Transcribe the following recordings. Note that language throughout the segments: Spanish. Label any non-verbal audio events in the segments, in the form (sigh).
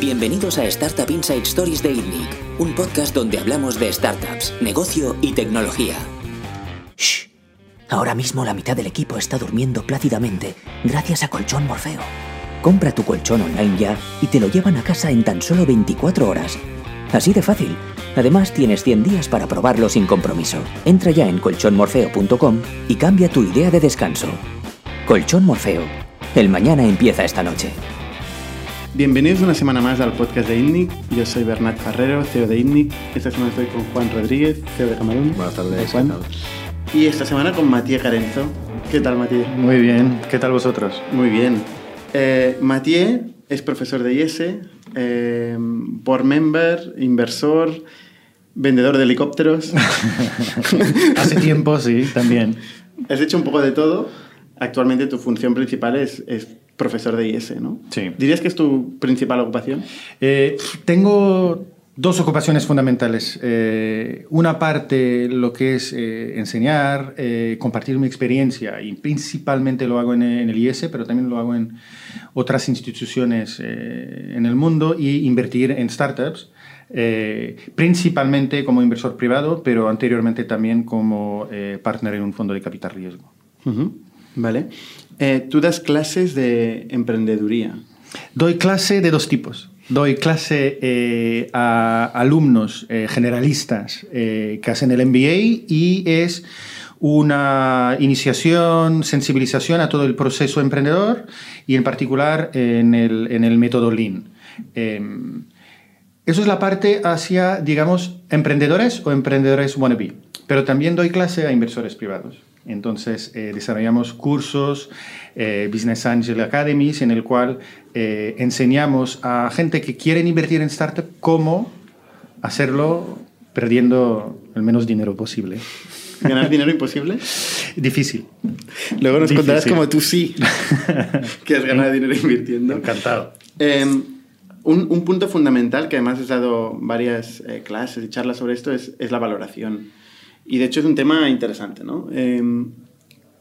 Bienvenidos a Startup Inside Stories de ITNIC, un podcast donde hablamos de startups, negocio y tecnología. Shh. Ahora mismo la mitad del equipo está durmiendo plácidamente gracias a Colchón Morfeo. Compra tu colchón online ya y te lo llevan a casa en tan solo 24 horas. Así de fácil. Además tienes 100 días para probarlo sin compromiso. Entra ya en colchonmorfeo.com y cambia tu idea de descanso. Colchón Morfeo. El mañana empieza esta noche. Bienvenidos una semana más al podcast de INNIC. Yo soy Bernat Ferrero, CEO de INNIC. Esta semana estoy con Juan Rodríguez, CEO de Camarón. Buenas tardes. Juan. Y esta semana con Matías Carenzo. ¿Qué tal, Matías? Muy bien. ¿Qué tal vosotros? Muy bien. Eh, Matías es profesor de IES, eh, board member, inversor, vendedor de helicópteros. (laughs) Hace tiempo, sí, también. (laughs) Has hecho un poco de todo. Actualmente tu función principal es, es profesor de IES, ¿no? Sí. ¿Dirías que es tu principal ocupación? Eh, tengo dos ocupaciones fundamentales. Eh, una parte, lo que es eh, enseñar, compartir mi experiencia, y principalmente lo hago en, en, el IES, pero también lo hago en otras instituciones en el mundo, y invertir en startups. Eh, principalmente como inversor privado, pero anteriormente también como eh, partner en un fondo de capital riesgo. Uh -huh. Vale. Eh, tú das clases de emprendeduría. Doy clase de dos tipos. Doy clase eh, a alumnos eh, generalistas que hacen el MBA y es una iniciación, sensibilización a todo el proceso emprendedor y en particular en el, en el método Lean. Em, eso es la parte hacia, digamos, emprendedores o emprendedores wannabe. Pero también doy clase a inversores privados. Entonces, eh, desarrollamos cursos, eh, Business Angel Academies, en el cual eh, enseñamos a gente que quieren invertir en startup cómo hacerlo perdiendo el menos dinero posible. ¿Ganar dinero imposible? (laughs) Difícil. Luego nos Difícil. contarás como tú sí (laughs) que has ganado dinero invirtiendo. Encantado. Eh, un, un, punto fundamental, que además has dado varias clases y charlas sobre esto, es, es, la valoración. Y de hecho es un tema interesante, ¿no? Eh,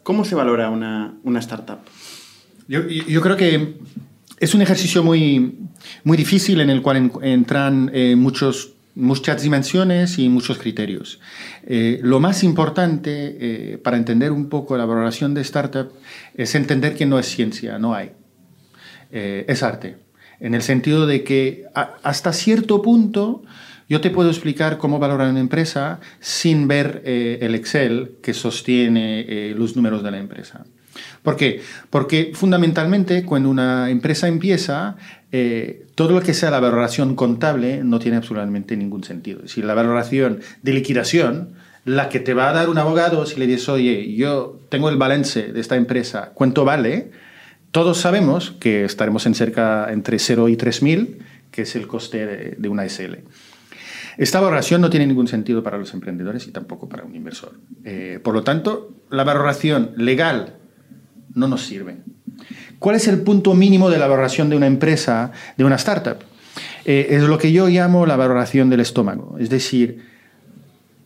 ¿Cómo se valora una, una startup? Yo, yo, creo que es un ejercicio muy, muy difícil en el cual en, entran eh, muchos, muchas dimensiones y muchos criterios. Eh, lo más importante eh, para entender un poco la valoración de startup es entender que no es ciencia, no hay. Eh, es arte. En el sentido de que a, hasta cierto punto yo te puedo explicar cómo valorar una empresa sin ver eh, el Excel que sostiene eh, los números de la empresa. ¿Por qué? Porque fundamentalmente cuando una empresa empieza, eh, todo lo que sea la valoración contable no tiene absolutamente ningún sentido. Es decir, la valoración de liquidación, la que te va a dar un abogado si le dices, oye, yo tengo el balance de esta empresa, ¿cuánto vale? Todos sabemos que estaremos en cerca entre 0 y 3.000, que es el coste de, de una SL. Esta valoración no tiene ningún sentido para los emprendedores y tampoco para un inversor. Eh, por lo tanto, la valoración legal no nos sirve. ¿Cuál es el punto mínimo de la valoración de una empresa, de una startup? Eh, es lo que yo llamo la valoración del estómago. Es decir,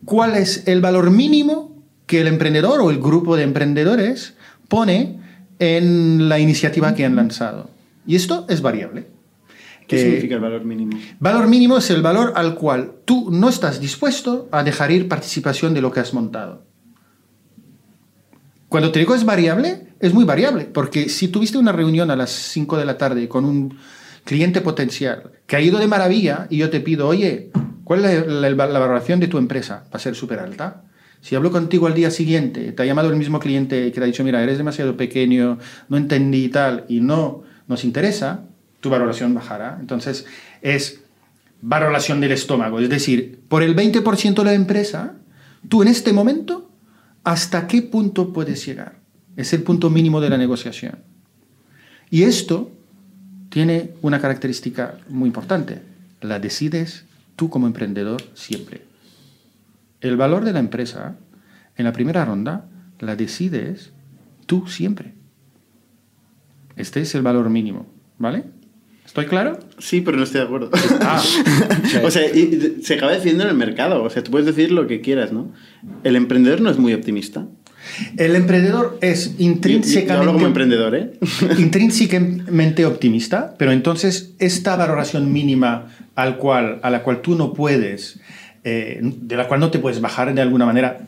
¿cuál es el valor mínimo que el emprendedor o el grupo de emprendedores pone en la iniciativa que han lanzado? Y esto es variable. ¿Qué eh, significa el valor mínimo? Valor mínimo es el valor al cual tú no estás dispuesto a dejar ir participación de lo que has montado. Cuando te digo es variable, es muy variable, porque si tuviste una reunión a las 5 de la tarde con un cliente potencial que ha ido de maravilla y yo te pido, oye, ¿cuál es la, la, la valoración de tu empresa? Va a ser súper alta. Si hablo contigo al día siguiente, te ha llamado el mismo cliente que te ha dicho, mira, eres demasiado pequeño, no entendí y tal, y no nos interesa, tu valoración bajará. Entonces, es valoración del estómago. Es decir, por el 20% de la empresa, tú en este momento, ¿hasta qué punto puedes llegar? Es el punto mínimo de la negociación. Y esto tiene una característica muy importante. La decides tú como emprendedor siempre. El valor de la empresa en la primera ronda la decides tú siempre. Este es el valor mínimo, ¿vale? ¿Estoy claro? Sí, pero no estoy de acuerdo. Ah, (laughs) o sea, y se acaba decidiendo en el mercado. O sea, tú puedes decir lo que quieras, ¿no? El emprendedor no es muy optimista. El emprendedor es intrínsecamente, como emprendedor, ¿eh? (laughs) intrínsecamente optimista, pero entonces esta valoración mínima al cual, a la cual tú no puedes, eh, de la cual no te puedes bajar de alguna manera,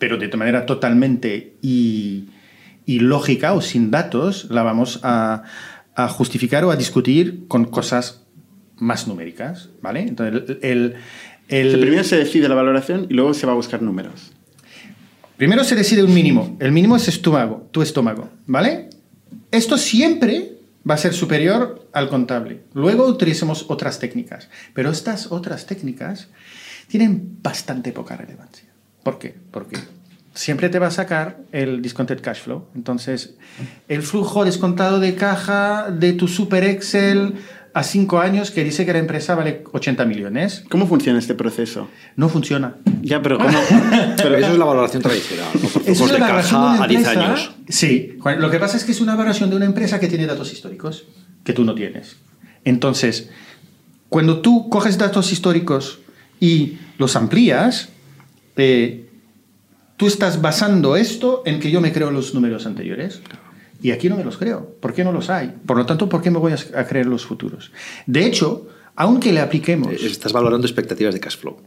pero de manera totalmente ilógica o sin datos, la vamos a, a, justificar o a discutir con cosas más numéricas, ¿vale? Entonces, el, el, primero se decide la valoración y luego se va a buscar números. Primero se decide un mínimo. El mínimo es estómago, tu estómago, ¿vale? Esto siempre va a ser superior al contable. Luego utilicemos otras técnicas. Pero estas otras técnicas tienen bastante poca relevancia. ¿Por qué? Porque siempre te va a sacar el discounted cash flow. Entonces, el flujo descontado de caja de tu super Excel a cinco años que dice que la empresa vale 80 millones. ¿Cómo funciona este proceso? No funciona. Ya, pero ¿cómo? (laughs) pero eso es la valoración tradicional, ¿no? Es de caja a 10 años. Sí, lo que pasa es que es una valoración de una empresa que tiene datos históricos que tú no tienes. Entonces, cuando tú coges datos históricos y los amplías, eh, tú estás basando esto en que yo me creo los números anteriores. Y aquí no me los creo. ¿Por qué no los hay? Por lo tanto, ¿por qué me voy a creer los futuros? De hecho, aunque le apliquemos... Eh, estás valorando expectativas de cash flow.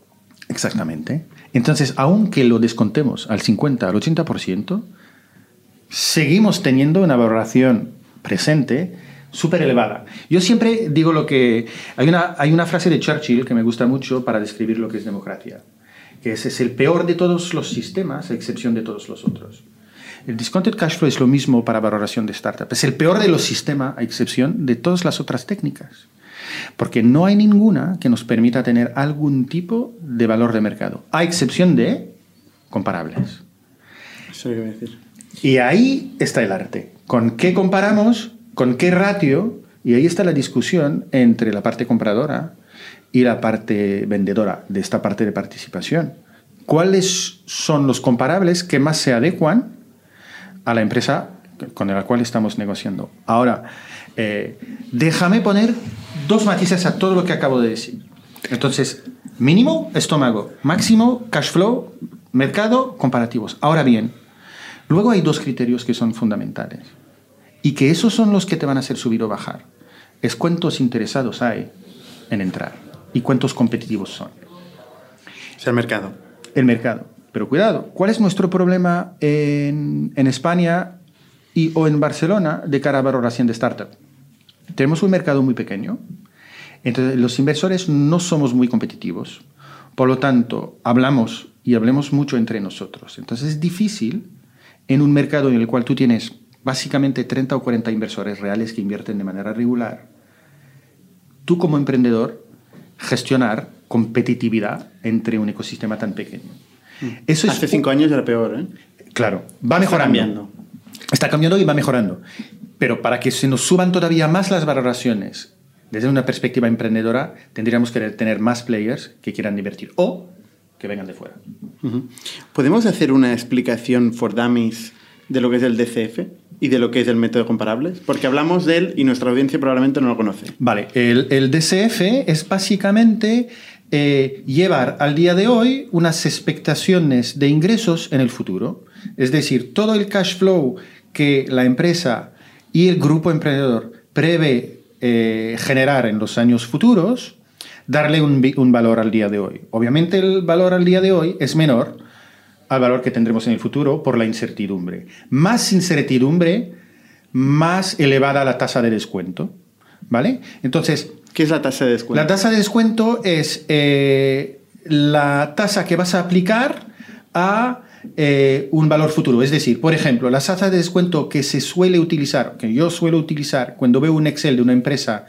Exactamente. Entonces, aunque lo descontemos al 50, al 80%, seguimos teniendo una valoración presente súper elevada. Yo siempre digo lo que... Hay una, hay una frase de Churchill que me gusta mucho para describir lo que es democracia, que es, es el peor de todos los sistemas, a excepción de todos los otros. El discounted cash flow es lo mismo para valoración de startup. Es el peor de los sistemas, a excepción de todas las otras técnicas. Porque no hay ninguna que nos permita tener algún tipo de valor de mercado, a excepción de comparables. Eso hay que decir. Y ahí está el arte. ¿Con qué comparamos? ¿Con qué ratio? Y ahí está la discusión entre la parte compradora y la parte vendedora de esta parte de participación. ¿Cuáles son los comparables que más se adecuan a la empresa con la cual estamos negociando. Ahora, eh, déjame poner dos matices a todo lo que acabo de decir. Entonces, mínimo, estómago, máximo, cash flow, mercado, comparativos. Ahora bien, luego hay dos criterios que son fundamentales y que esos son los que te van a hacer subir o bajar. Es cuántos interesados hay en entrar y cuántos competitivos son. Es el mercado. El mercado. Pero cuidado, ¿cuál es nuestro problema en, España y, o en Barcelona de cara a valoración de startup? Tenemos un mercado muy pequeño, entonces los inversores no somos muy competitivos, por lo tanto hablamos y hablemos mucho entre nosotros. Entonces es difícil en un mercado en el cual tú tienes básicamente 30 o 40 inversores reales que invierten de manera regular, tú como emprendedor gestionar competitividad entre un ecosistema tan pequeño. Eso Hace cinco años era peor, ¿eh? Claro, va mejorando. Está cambiando. Está cambiando y va mejorando. Pero para que se nos suban todavía más las valoraciones desde una perspectiva emprendedora, tendríamos que tener más players que quieran invertir o que vengan de fuera. ¿Podemos hacer una explicación for dummies de lo que es el DCF y de lo que es el método de comparables? Porque hablamos de él y nuestra audiencia probablemente no lo conoce. Vale, el, DCF es básicamente eh, llevar al día de hoy unas expectaciones de ingresos en el futuro. Es decir, todo el cash flow que la empresa y el grupo emprendedor prevé eh, generar en los años futuros, darle un, un, valor al día de hoy. Obviamente el valor al día de hoy es menor al valor que tendremos en el futuro por la incertidumbre. Más incertidumbre, más elevada la tasa de descuento. ¿Vale? Entonces, ¿Qué es la tasa de descuento? La tasa de descuento es eh, la tasa que vas a aplicar a eh, un valor futuro. Es decir, por ejemplo, la tasa de descuento que se suele utilizar, que yo suelo utilizar cuando veo un Excel de una empresa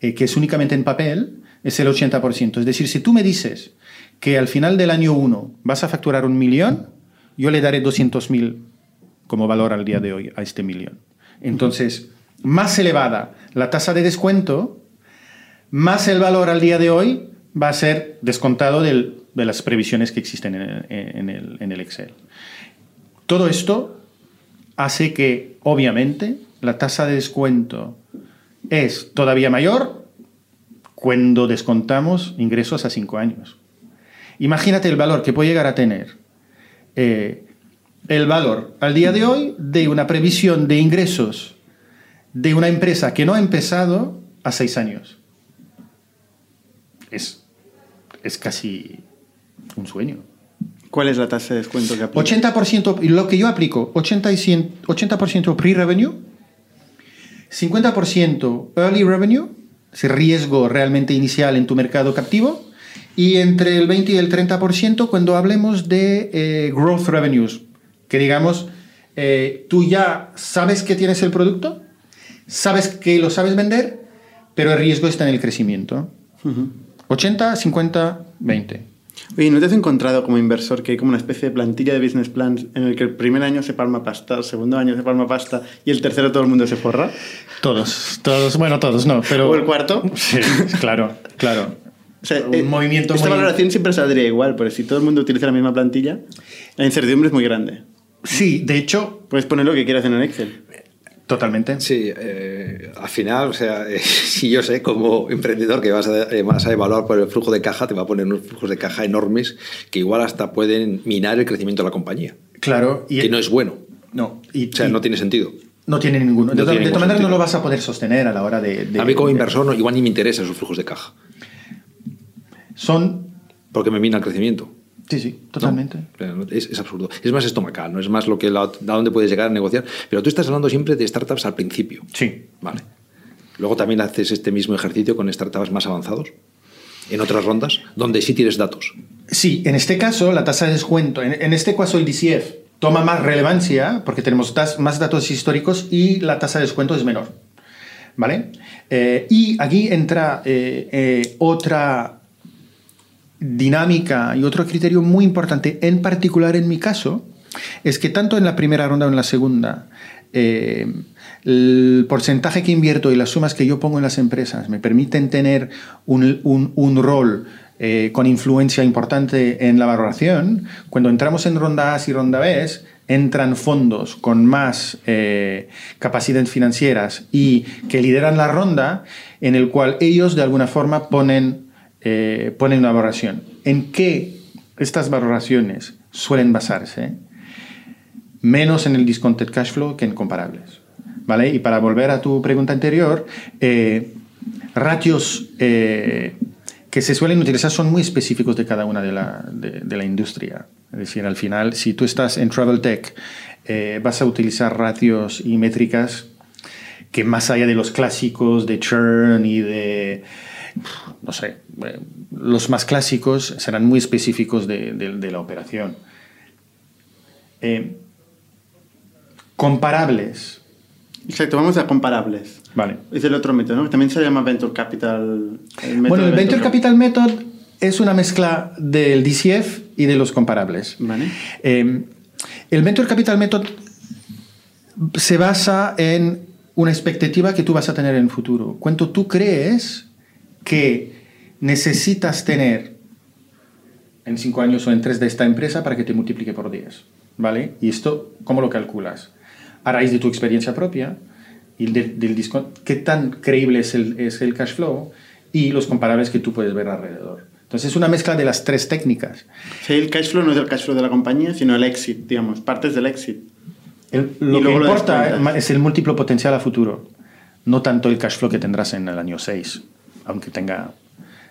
eh, que es únicamente en papel, es el 80%. Es decir, si tú me dices que al final del año 1 vas a facturar un millón, yo le daré 200.000 como valor al día de hoy a este millón. Entonces, más elevada la tasa de descuento, más el valor al día de hoy va a ser descontado de las previsiones que existen en el, Excel. Todo esto hace que, obviamente, la tasa de descuento es todavía mayor cuando descontamos ingresos a cinco años. Imagínate el valor que puede llegar a tener eh, el valor al día de hoy de una previsión de ingresos de una empresa que no ha empezado a seis años. Es, es casi un sueño. ¿Cuál es la tasa de descuento que aplica? 80%, y lo que yo aplico, 80%, y 100 80% pre-revenue, 50% early revenue, ese riesgo realmente inicial en tu mercado captivo, y entre el 20 y el 30% cuando hablemos de eh, growth revenues, que digamos, eh, tú ya sabes que tienes el producto, sabes que lo sabes vender, pero el riesgo está en el crecimiento. 80, 50, 20. Oye, ¿no te has encontrado como inversor que hay como una especie de plantilla de business plans en el que el primer año se palma pasta, el segundo año se palma pasta y el tercero todo el mundo se forra? Todos, todos, bueno, todos no, pero... ¿O el cuarto? Sí, claro, claro. O sea, Un eh, movimiento Esta muy- valoración siempre saldría igual, pero si todo el mundo utiliza la misma plantilla, la incertidumbre es muy grande. Sí, de hecho, Puedes poner lo que quieras en el Excel. totalmente. Sí, eh, al final, o sea, eh, (laughs) si yo sé como emprendedor que vas a, eh, vas a evaluar por el flujo de caja, te va a poner unos flujos de caja enormes que igual hasta pueden minar el crecimiento de la compañía, Claro, y que no es bueno. no, y, O sea, y no tiene sentido. no tiene ninguno. No de, todas maneras no lo vas a poder sostener a la hora de... de- a mí como de- inversor no, igual ni me interesa esos flujos de caja, Son... porque me mina el crecimiento. Sí, sí, totalmente. No- Es, es absurdo. Es más estomacal, no es más lo que la, a dónde puedes llegar a negociar. Pero tú estás hablando siempre de startups al principio. Sí. Vale. Luego también haces este mismo ejercicio con startups más avanzados, en otras rondas, donde sí tienes datos. Sí, en este caso la tasa de descuento, en, en este caso el DCF toma más relevancia porque tenemos das- más datos históricos y la tasa de descuento es menor. ¿Vale? Eh, y aquí entra eh, eh, otra dinámica y otro criterio muy importante, en particular en mi caso, es que tanto en la primera ronda como en la segunda, eh, el porcentaje que invierto y las sumas que yo pongo en las empresas me permiten tener un, un- un rol eh, con influencia importante en la valoración. Cuando entramos en ronda A y ronda B, entran fondos con más eh, capacidades financieras y que lideran la ronda, en el cual ellos de alguna forma ponen, eh, ponen una valoración. ¿En qué estas valoraciones suelen basarse? menos en el discounted cash flow que en comparables. ¿Vale? Y para volver a tu pregunta anterior, eh, ratios eh, que se suelen utilizar son muy específicos de cada una de la, de, de la industria. Es decir, al final, si tú estás en Travel Tech, eh, vas a utilizar ratios y métricas que más allá de los clásicos de churn y de, no sé, eh, los más clásicos serán muy específicos de, de- de la operación. Eh, comparables. Exacto, vamos a comparables. Vale. Es el otro método, ¿no? Que También se llama Venture Capital. el Bueno, el Venture Capital Method es una mezcla del DCF y de los comparables. Vale. Eh, el Venture Capital Method se basa en una expectativa que tú vas a tener en el futuro. ¿Cuánto tú crees que necesitas tener en cinco años o en tres de esta empresa para que te multiplique por 10? ¿Vale? Y esto, ¿cómo lo calculas? A raíz de tu experiencia propia y de- del discount, qué tan creíble es el, es el cash flow y los comparables que tú puedes ver alrededor. Entonces es una mezcla de las tres técnicas. El cash flow no es el cash flow de la compañía, sino el exit, digamos, partes del exit. El- lo Y que lo importa es el múltiplo potencial a futuro, no tanto el cash flow que tendrás en el año 6, aunque tenga,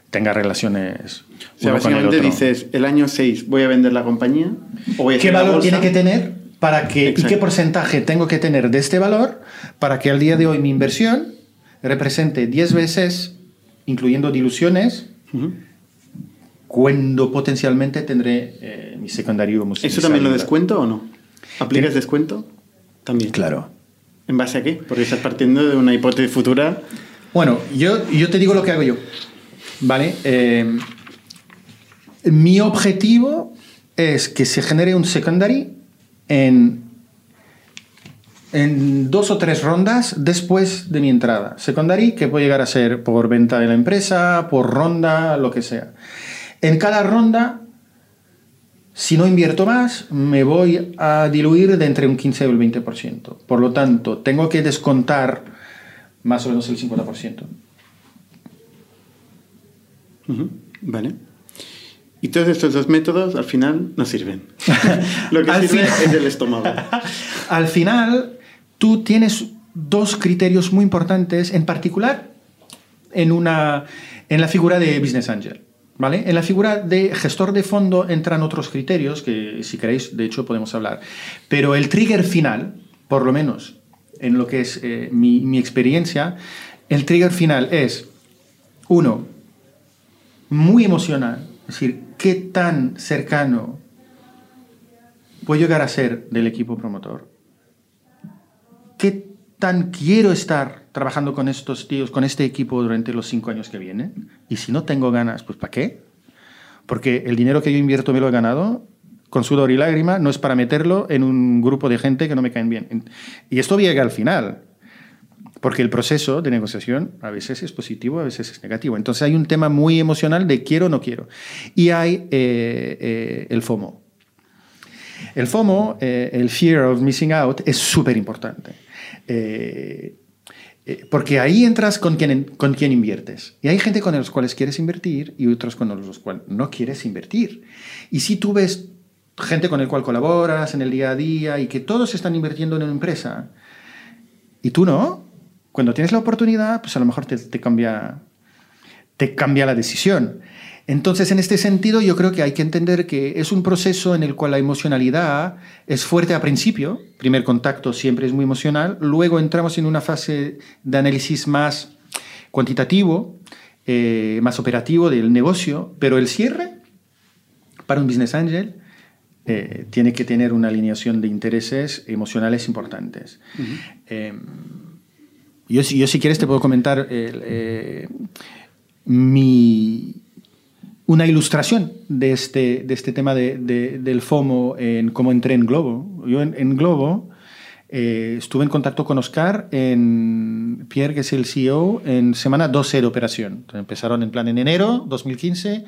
tenga relaciones. O sea, uno con el básicamente otro. dices, el año 6 voy a vender la compañía o voy a ¿Qué valor tiene que tener para que, y qué porcentaje tengo que tener de este valor para que al día de hoy mi inversión represente 10 veces, incluyendo diluciones, cuando potencialmente tendré eh, mi secundario ¿Eso musical. también lo descuento o no? ¿Aplicas descuento? También. Claro. ¿En base a qué? Porque estás partiendo de una hipótesis futura. Bueno, yo, yo te digo lo que hago yo. ¿Vale? Eh, mi objetivo es que se genere un secondary en, en dos o tres rondas después de mi entrada. Secondary que puede llegar a ser por venta de la empresa, por ronda, lo que sea. En cada ronda, si no invierto más, me voy a diluir de entre un 15 y el 20%. Por lo tanto, tengo que descontar más o menos el 50%. Ujú, Vale. Y todos estos dos métodos al final no sirven. (laughs) Lo que sirve final- es el estómago. (laughs) Al final, tú tienes dos criterios muy importantes, en particular en, una, en la figura de Business Angel. ¿Vale? En la figura de gestor de fondo entran otros criterios que, si queréis, de hecho, podemos hablar. Pero el trigger final, por lo menos en lo que es eh, mi, experiencia, el trigger final es, uno, muy emocional. Es decir, qué tan cercano puedo llegar a ser del equipo promotor. ¿Qué tan quiero estar trabajando con estos tíos, con este equipo durante los cinco años que vienen? Y si no tengo ganas, pues ¿para qué? Porque el dinero que yo invierto me lo he ganado con sudor y lágrima, no es para meterlo en un grupo de gente que no me caen bien. Y esto llega al final. Porque el proceso de negociación a veces es positivo, a veces es negativo. Entonces hay un tema muy emocional de quiero o no quiero. Y hay eh, eh, el FOMO. El FOMO, eh, el Fear of Missing Out, es súper importante. Eh, eh, porque ahí entras con quien, con quien inviertes. Y hay gente con los cuales quieres invertir y otros con los cuales no quieres invertir. Y si tú ves gente con el cual colaboras en el día a día y que todos están invirtiendo en una empresa. Y tú no, cuando tienes la oportunidad, pues a lo mejor te, te cambia, te cambia la decisión. Entonces, en este sentido, yo creo que hay que entender que es un proceso en el cual la emocionalidad es fuerte a principio, primer contacto siempre es muy emocional, luego entramos en una fase de análisis más cuantitativo, eh, más operativo del negocio, pero el cierre para un business angel eh, tiene que tener una alineación de intereses emocionales importantes. Eh, yo, si- yo, si quieres, te puedo comentar el, eh, mi, una ilustración de este, de este tema de- de- del FOMO en cómo entré en Globo. Yo en, en Globo eh, estuve en contacto con Oscar, en Pierre, que es el CEO, en semana 12 de operación. Entonces, empezaron en plan en enero 2015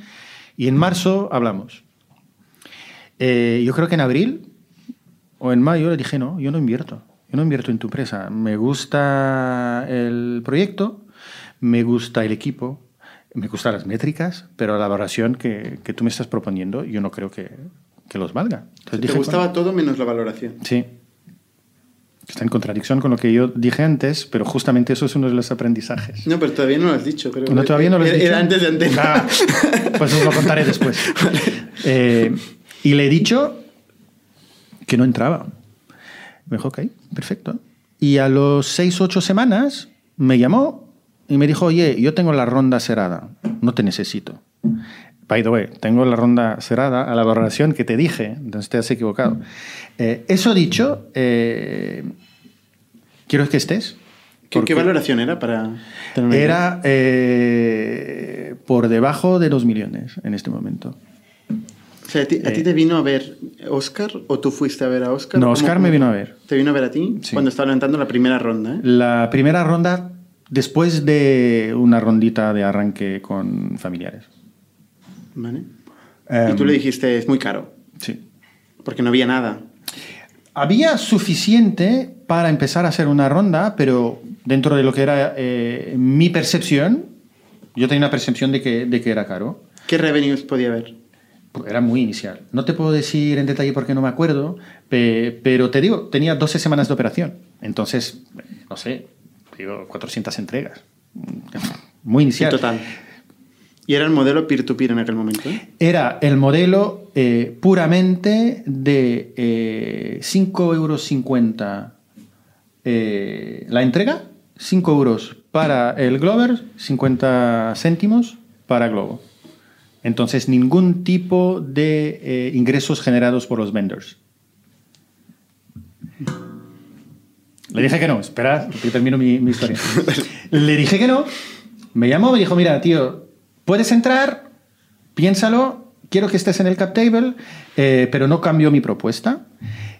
y en marzo hablamos. Eh, yo creo que en abril o en mayo le dije, no, yo no invierto. Yo no invierto en tu empresa. Me gusta el proyecto, me gusta el equipo, me gustan las métricas, pero la valoración que, que tú me estás proponiendo yo no creo que, que los valga. Entonces Te dije, gustaba todo menos la valoración. Sí. Está en contradicción con lo que yo dije antes, pero justamente eso es uno de los aprendizajes. No, pero todavía no lo has dicho. Creo. No, todavía no lo has Era- dicho. Era antes de antena. Ah, pues os lo contaré después. (laughs) Eh, y le he dicho que no entraba. Me dijo, ok, perfecto. Y a los seis, ocho semanas me llamó y me dijo, oye, yo tengo la ronda cerrada, no te necesito. By the way, tengo la ronda cerrada a la valoración que te dije, entonces te has equivocado. Eh, eso dicho, eh, quiero que estés. ¿Qué, qué valoración era para tener? Era eh, por debajo de dos millones en este momento. O sea, ¿a ti, a ti te vino a ver Oscar o tú fuiste a ver a Oscar? No, ¿Cómo- Oscar cómo- me vino a ver. ¿Te vino a ver a ti? Sí. Cuando estaba levantando la primera ronda, ¿eh? La primera ronda después de una rondita de arranque con familiares. Vale. Em, y tú le dijiste, es muy caro, Sí. porque no había nada. Había suficiente para empezar a hacer una ronda, pero dentro de lo que era eh, mi percepción, yo tenía una percepción de que, de que era caro. ¿Qué revenues podía haber? Pues Era muy inicial. No te puedo decir en detalle porque no me acuerdo, pe- pero te digo, tenía 12 semanas de operación. Entonces, no sé, digo, 400 entregas. (laughs) Muy En inicial. total. Y era el modelo peer-to-peer en aquel momento. ¿eh? Era el modelo eh, puramente de eh, 5,50 euros eh, la entrega, 5 euros para el Glover, 50 céntimos para Globo. Entonces, ningún tipo de eh, ingresos generados por los vendors. Le dije que no, espera, que termino mi, mi historia. (laughs) Le dije que no, me llamó, me dijo, mira, tío, puedes entrar, piénsalo, quiero que estés en el cap table, eh, pero no cambio mi propuesta.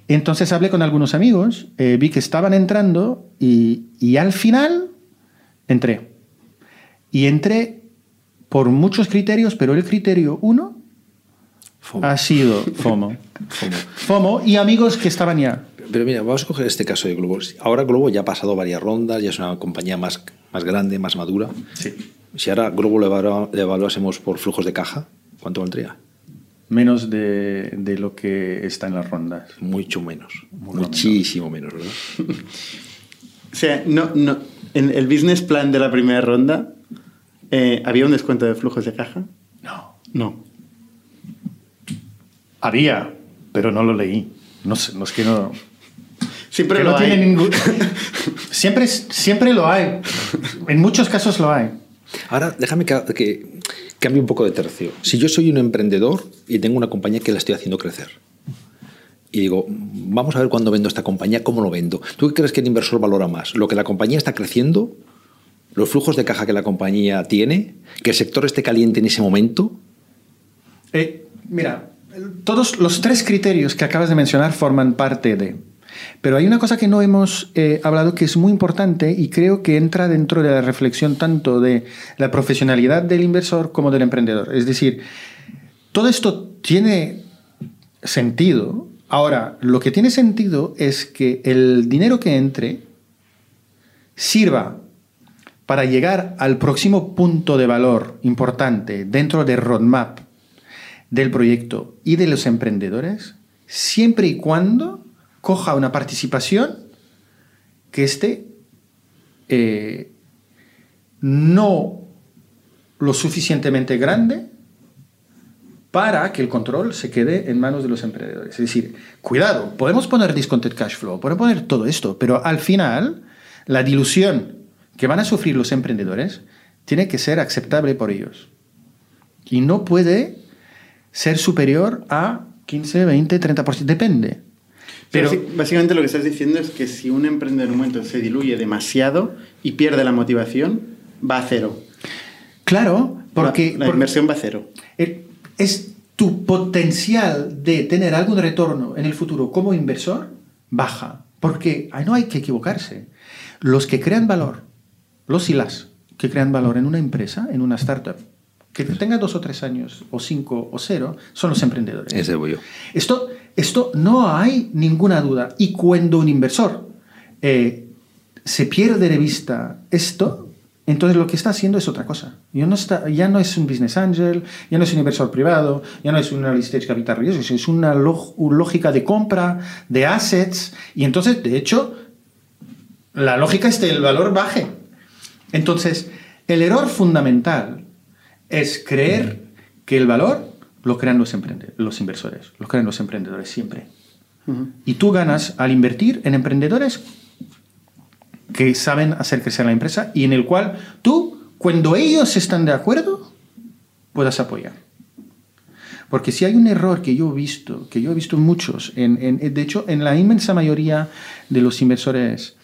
Entonces hablé con algunos amigos, eh, vi que estaban entrando y, y al final entré. Y entré por muchos criterios, pero el criterio uno FOMO. ha sido (laughs) FOMO. FOMO y amigos que estaban ya. Pero mira, vamos a coger este caso de Globo. Ahora Globo ya ha pasado varias rondas, ya es una compañía más, más grande, más madura. Sí. Si ahora Globo le evaluásemos por flujos de caja, ¿cuánto valdría? menos de, de lo que está en las rondas. Mucho menos. Muchísimo menos, ¿verdad? (laughs) O sea, no, no, en el business plan de la primera ronda eh, había un descuento de flujos de caja. No. No. Había, pero no lo leí. No sé, no es que no. Siempre que lo no hay. tiene ningún- (laughs) siempre, siempre lo hay. En muchos casos lo hay. Ahora, déjame que, que cambie un poco de tercio. Si yo soy un emprendedor y tengo una compañía que la estoy haciendo crecer, y digo, vamos a ver cuándo vendo esta compañía, cómo lo vendo. ¿Tú qué crees que el inversor valora más? ¿Lo que la compañía está creciendo? ¿Los flujos de caja que la compañía tiene? ¿Que el sector esté caliente en ese momento? Eh, mira, todos los tres criterios que acabas de mencionar forman parte de. Pero hay una cosa que no hemos eh, hablado que es muy importante y creo que entra dentro de la reflexión tanto de la profesionalidad del inversor como del emprendedor. Es decir, todo esto tiene sentido. Ahora, lo que tiene sentido es que el dinero que entre sirva para llegar al próximo punto de valor importante dentro del roadmap del proyecto y de los emprendedores, siempre y cuando coja una participación que esté eh, no lo suficientemente grande para que el control se quede en manos de los emprendedores. Es decir, cuidado, podemos poner discounted cash flow, podemos poner todo esto, pero al final la dilución que van a sufrir los emprendedores tiene que ser aceptable por ellos. Y no puede ser superior a 15, 20, 30%, depende. Pero básicamente lo que estás diciendo es que si un emprendedor un se diluye demasiado y pierde la motivación, va a cero. claro, porque, la, la porque- inversión va a cero. Es tu potencial de tener algún retorno en el futuro como inversor baja. Porque ahí no hay que equivocarse. Los que crean valor, los y las que crean valor en una empresa, en una startup, que tenga dos o tres años, o cinco o cero, son los emprendedores. Ese voy yo. Esto, esto no hay ninguna duda. Y cuando un inversor eh, se pierde de vista esto, entonces lo que está haciendo es otra cosa. Ya no, está, ya no es un business angel, ya no es un inversor privado, ya no es un early stage capital riesgo, es una lógica de compra, de assets. Y entonces, de hecho, la lógica es que el valor baje. Entonces, el error fundamental es creer que el valor lo crean los, los inversores, lo crean los emprendedores siempre. Y tú ganas al invertir en emprendedores que saben hacer crecer la empresa y en el cual tú, cuando ellos están de acuerdo, puedas apoyar. Porque si hay un error que yo he visto, que yo he visto muchos, en, en- de hecho, en la inmensa mayoría de los inversores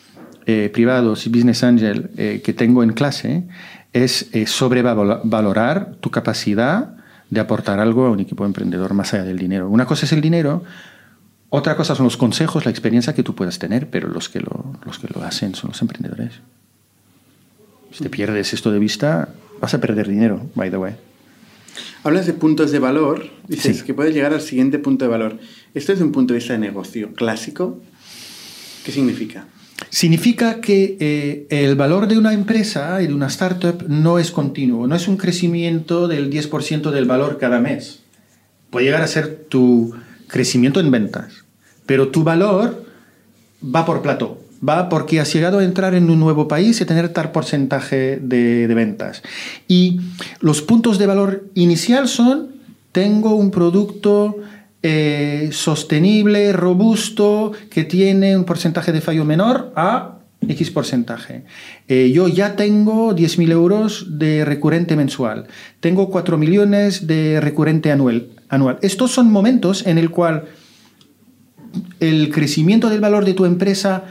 eh, privados y business angel eh, que tengo en clase, es eh, sobrevalorar tu capacidad de aportar algo a un equipo emprendedor más allá del dinero. Una cosa es el dinero, otra cosa son los consejos, la experiencia que tú puedas tener, pero los que lo, los que lo hacen son los emprendedores. Si te pierdes esto de vista, vas a perder dinero, by the way. Hablas de puntos de valor, dices Sí. que puedes llegar al siguiente punto de valor. Esto desde un punto de vista de negocio clásico, ¿qué significa? Significa que eh, el valor de una empresa y de una startup no es continuo, no es un crecimiento del 10% del valor cada mes. Puede llegar a ser tu crecimiento en ventas, pero tu valor va por plató, va porque has llegado a entrar en un nuevo país y tener tal porcentaje de ventas. Y los puntos de valor inicial son, tengo un producto eh, sostenible, robusto, que tiene un porcentaje de fallo menor a X porcentaje. Eh, yo ya tengo 10.000 euros de recurrente mensual. Tengo 4 millones de recurrente anual. anual. Estos son momentos en el cual el crecimiento del valor de tu empresa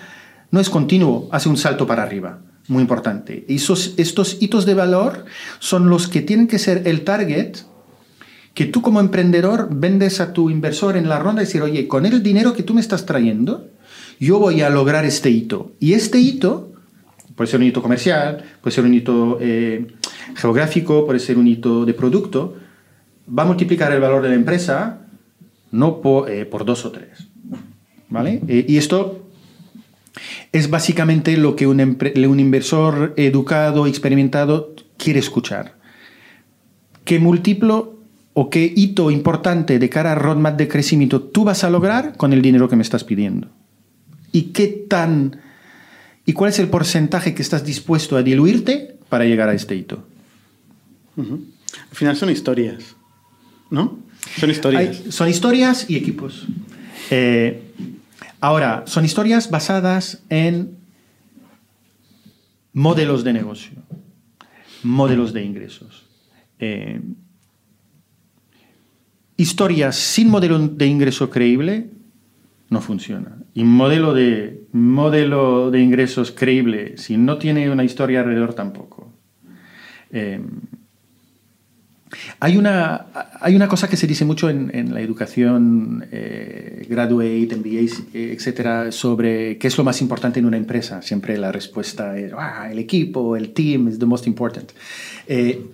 no es continuo, hace un salto para arriba. Muy importante. Esos- estos hitos de valor son los que tienen que ser el target que tú como emprendedor vendes a tu inversor en la ronda y decir, oye, con el dinero que tú me estás trayendo, yo voy a lograr este hito. Y este hito puede ser un hito comercial, puede ser un hito eh, geográfico, puede ser un hito de producto, va a multiplicar el valor de la empresa no por, eh, por dos o tres. ¿Vale? Eh, y esto es básicamente lo que un inversor educado, experimentado, quiere escuchar. Que múltiplo o qué hito importante de cara al roadmap de crecimiento tú vas a lograr con el dinero que me estás pidiendo. Y qué tan y cuál es el porcentaje que estás dispuesto a diluirte para llegar a este hito. Al final son historias, ¿no? Son historias. son historias y equipos. Eh, ahora, son historias basadas en modelos de negocio, modelos de ingresos. Eh, historias sin modelo de ingreso creíble no funciona. Y modelo de, modelo de ingresos creíble, si no tiene una historia alrededor, tampoco. Eh, hay una, hay una cosa que se dice mucho en, la educación eh, graduate, MBA, etcétera, sobre qué es lo más importante en una empresa. Siempre la respuesta es ah, el equipo, el team es the most important. Eh,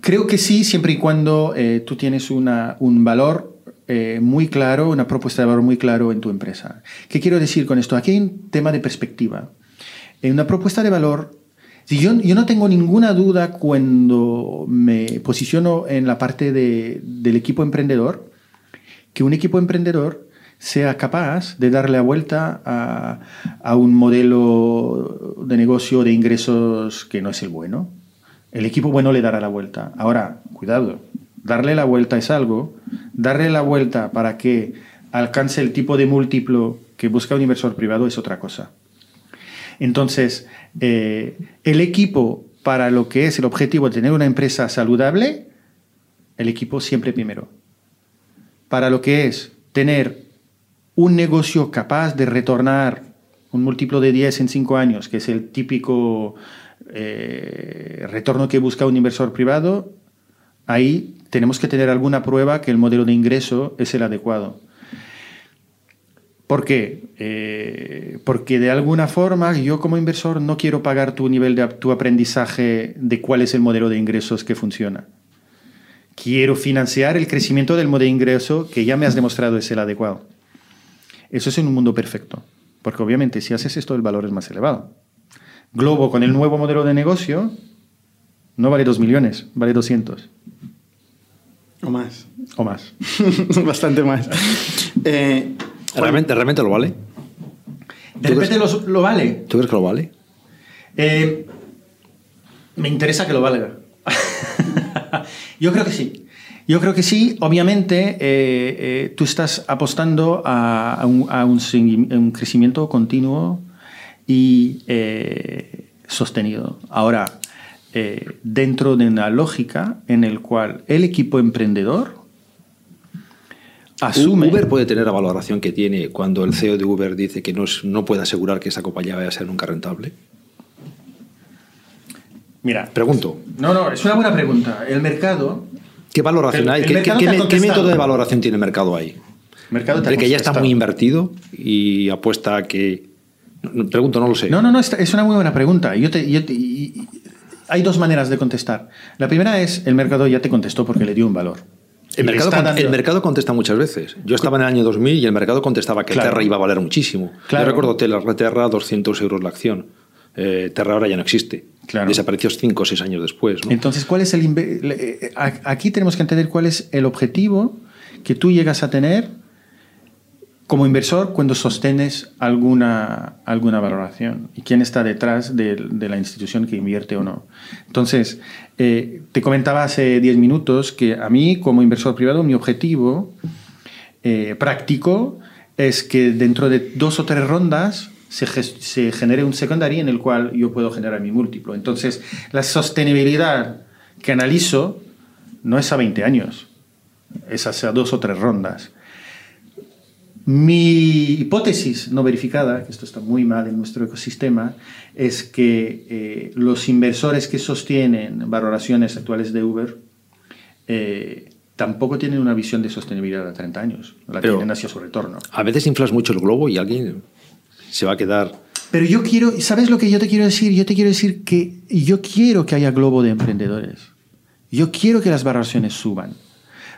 creo que sí, siempre y cuando eh, tú tienes una, un valor muy claro, una propuesta de valor muy claro en tu empresa. ¿Qué quiero decir con esto? Aquí hay un tema de perspectiva. En una propuesta de valor yo, no tengo ninguna duda cuando me posiciono en la parte del equipo emprendedor, que un equipo emprendedor sea capaz de darle la vuelta a, un modelo de negocio de ingresos que no es el bueno. El equipo bueno le dará la vuelta. Ahora, cuidado, darle la vuelta es algo, darle la vuelta para que alcance el tipo de múltiplo que busca un inversor privado es otra cosa. Entonces, eh, el equipo para lo que es el objetivo de tener una empresa saludable, el equipo siempre primero. Para lo que es tener un negocio capaz de retornar un múltiplo de 10 en 5 años, que es el típico eh, retorno que busca un inversor privado, ahí tenemos que tener alguna prueba que el modelo de ingreso es el adecuado. ¿Por qué? Eh, porque de alguna forma yo como inversor no quiero pagar tu nivel de tu aprendizaje de cuál es el modelo de ingresos que funciona. Quiero financiar el crecimiento del modelo de ingreso que ya me has demostrado es el adecuado. Eso es en un mundo perfecto, porque obviamente si haces esto el valor es más elevado. Globo con el nuevo modelo de negocio no vale 2 millones, vale 200. O más. O más. (laughs) Bastante más. Eh, ¿Realmente, ¿Realmente lo vale? ¿De repente lo, vale? ¿Tú crees que lo vale? Eh, me interesa que lo valga. (laughs) Yo creo que sí. Yo creo que sí. Obviamente, eh, eh, tú estás apostando a, un, crecimiento continuo y sostenido. Ahora, dentro de una lógica en el cual el equipo emprendedor Uber puede tener la valoración que tiene cuando el CEO de Uber dice que no, no puede asegurar que esa compañía vaya a ser nunca rentable. Mira, pregunto. No, no, es una buena pregunta. El mercado. ¿Qué valoración hay? ¿Qué, método de valoración tiene el mercado ahí? El mercado que ya está muy invertido y apuesta a que. Pregunto, no lo sé. No, no, no, es una muy buena pregunta. Yo te, hay dos maneras de contestar. La primera es: el mercado ya te contestó porque le dio un valor. El mercado, contesta muchas veces. Yo estaba en el año 2000 y el mercado contestaba que Terra iba a valer muchísimo. Yo recuerdo Terra 200 euros la acción. Eh, Terra ahora ya no existe. Desapareció 5 o 6 años después. Entonces, ¿cuál es el eh, aquí tenemos que entender cuál es el objetivo que tú llegas a tener como inversor cuando sostenes alguna, alguna valoración y quién está detrás de, la institución que invierte o no. Entonces, eh, te comentaba hace 10 minutos que a mí como inversor privado mi objetivo eh, práctico es que dentro de dos o tres rondas se, se, genere un secundario en el cual yo puedo generar mi múltiplo. Entonces, la sostenibilidad que analizo no es a 20 años, es hacia dos o tres rondas. Mi hipótesis no verificada, que esto está muy mal en nuestro ecosistema, es que eh, los inversores que sostienen valoraciones actuales de Uber eh, tampoco tienen una visión de sostenibilidad a 30 años, la tienen hacia su retorno. A veces inflas mucho el globo y alguien se va a quedar... Pero yo quiero, ¿sabes lo que yo te quiero decir? Yo te quiero decir que yo quiero que haya globo de emprendedores. Yo quiero que las valoraciones suban.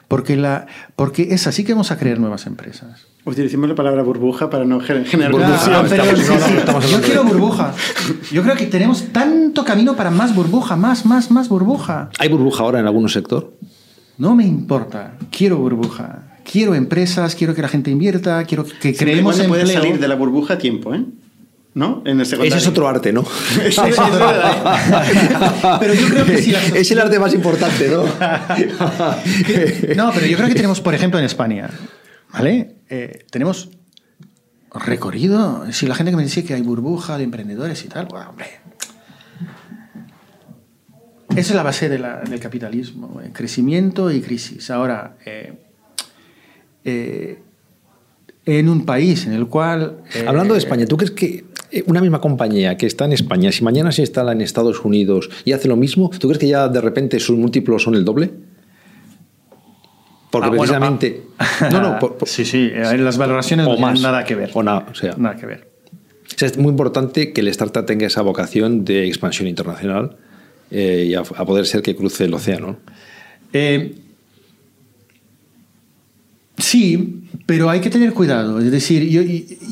Porque, la, porque es así que vamos a crear nuevas empresas. Utilicemos la palabra burbuja para no generar burbuja. yo quiero burbuja. Yo creo que tenemos tanto camino para más burbuja, más, más, más burbuja. ¿Hay burbuja ahora en algún sector? No me importa, quiero burbuja, quiero empresas, quiero que la gente invierta, quiero que creemos en empleo. salir de la burbuja a tiempo, ¿eh? ¿No? En el secundario. (laughs) Ese es otro arte, ¿no? Eso es verdad. Pero yo creo que si la (laughs) Es el arte más importante, ¿no? (laughs) No, pero yo creo que tenemos, por ejemplo, en España, ¿vale? Eh, tenemos recorrido. Si la gente que me dice que hay burbuja de emprendedores y tal, bueno, hombre. Esa es la base del capitalismo, eh, crecimiento y crisis. Ahora, eh, eh, en un país en el cual... Hablando de España, ¿tú crees que una misma compañía que está en España, si mañana se instala en Estados Unidos y hace lo mismo, ¿tú crees que ya de repente sus múltiplos son el doble? Porque Ah, bueno, precisamente... ah. no, no, por- (laughs) por- sí, sí, eh, las valoraciones O no más. nada que ver. O nada, o sea. Nada que ver. o sea, es muy importante que el startup tenga esa vocación de expansión internacional eh, y a, a poder ser que cruce el océano. Eh, sí, pero hay que tener cuidado. Es decir, yo,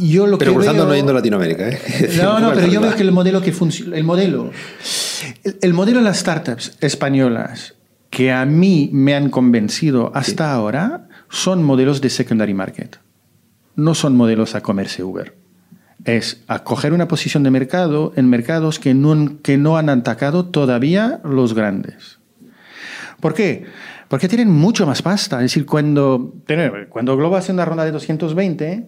yo lo Pero que cruzando veo- no yendo a Latinoamérica. ¿eh? (laughs) No, no, (laughs) pero yo veo que el modelo que funciona, el modelo, el, el modelo de las startups españolas que a mí me han convencido hasta ahora son modelos de secondary market. No son modelos a comerse Uber. Es a coger una posición de mercado en mercados que no, que no han atacado todavía los grandes. ¿Por qué? Porque tienen mucho más pasta. Es decir, cuando, cuando Globo hace una ronda de 220,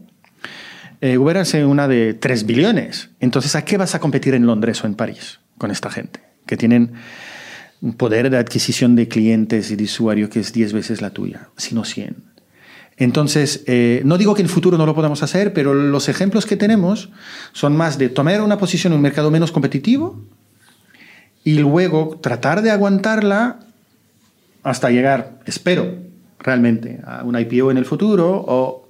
eh, Uber hace una de 3 billones. Entonces, ¿a qué vas a competir en Londres o en París con esta gente? Que tienen un poder de adquisición de clientes y de usuario que es 10 veces la tuya, sino 100. Entonces, eh, no digo que en el futuro no lo podamos hacer, pero los ejemplos que tenemos son más de tomar una posición en un mercado menos competitivo y luego tratar de aguantarla hasta llegar, espero, realmente, a un IPO en el futuro o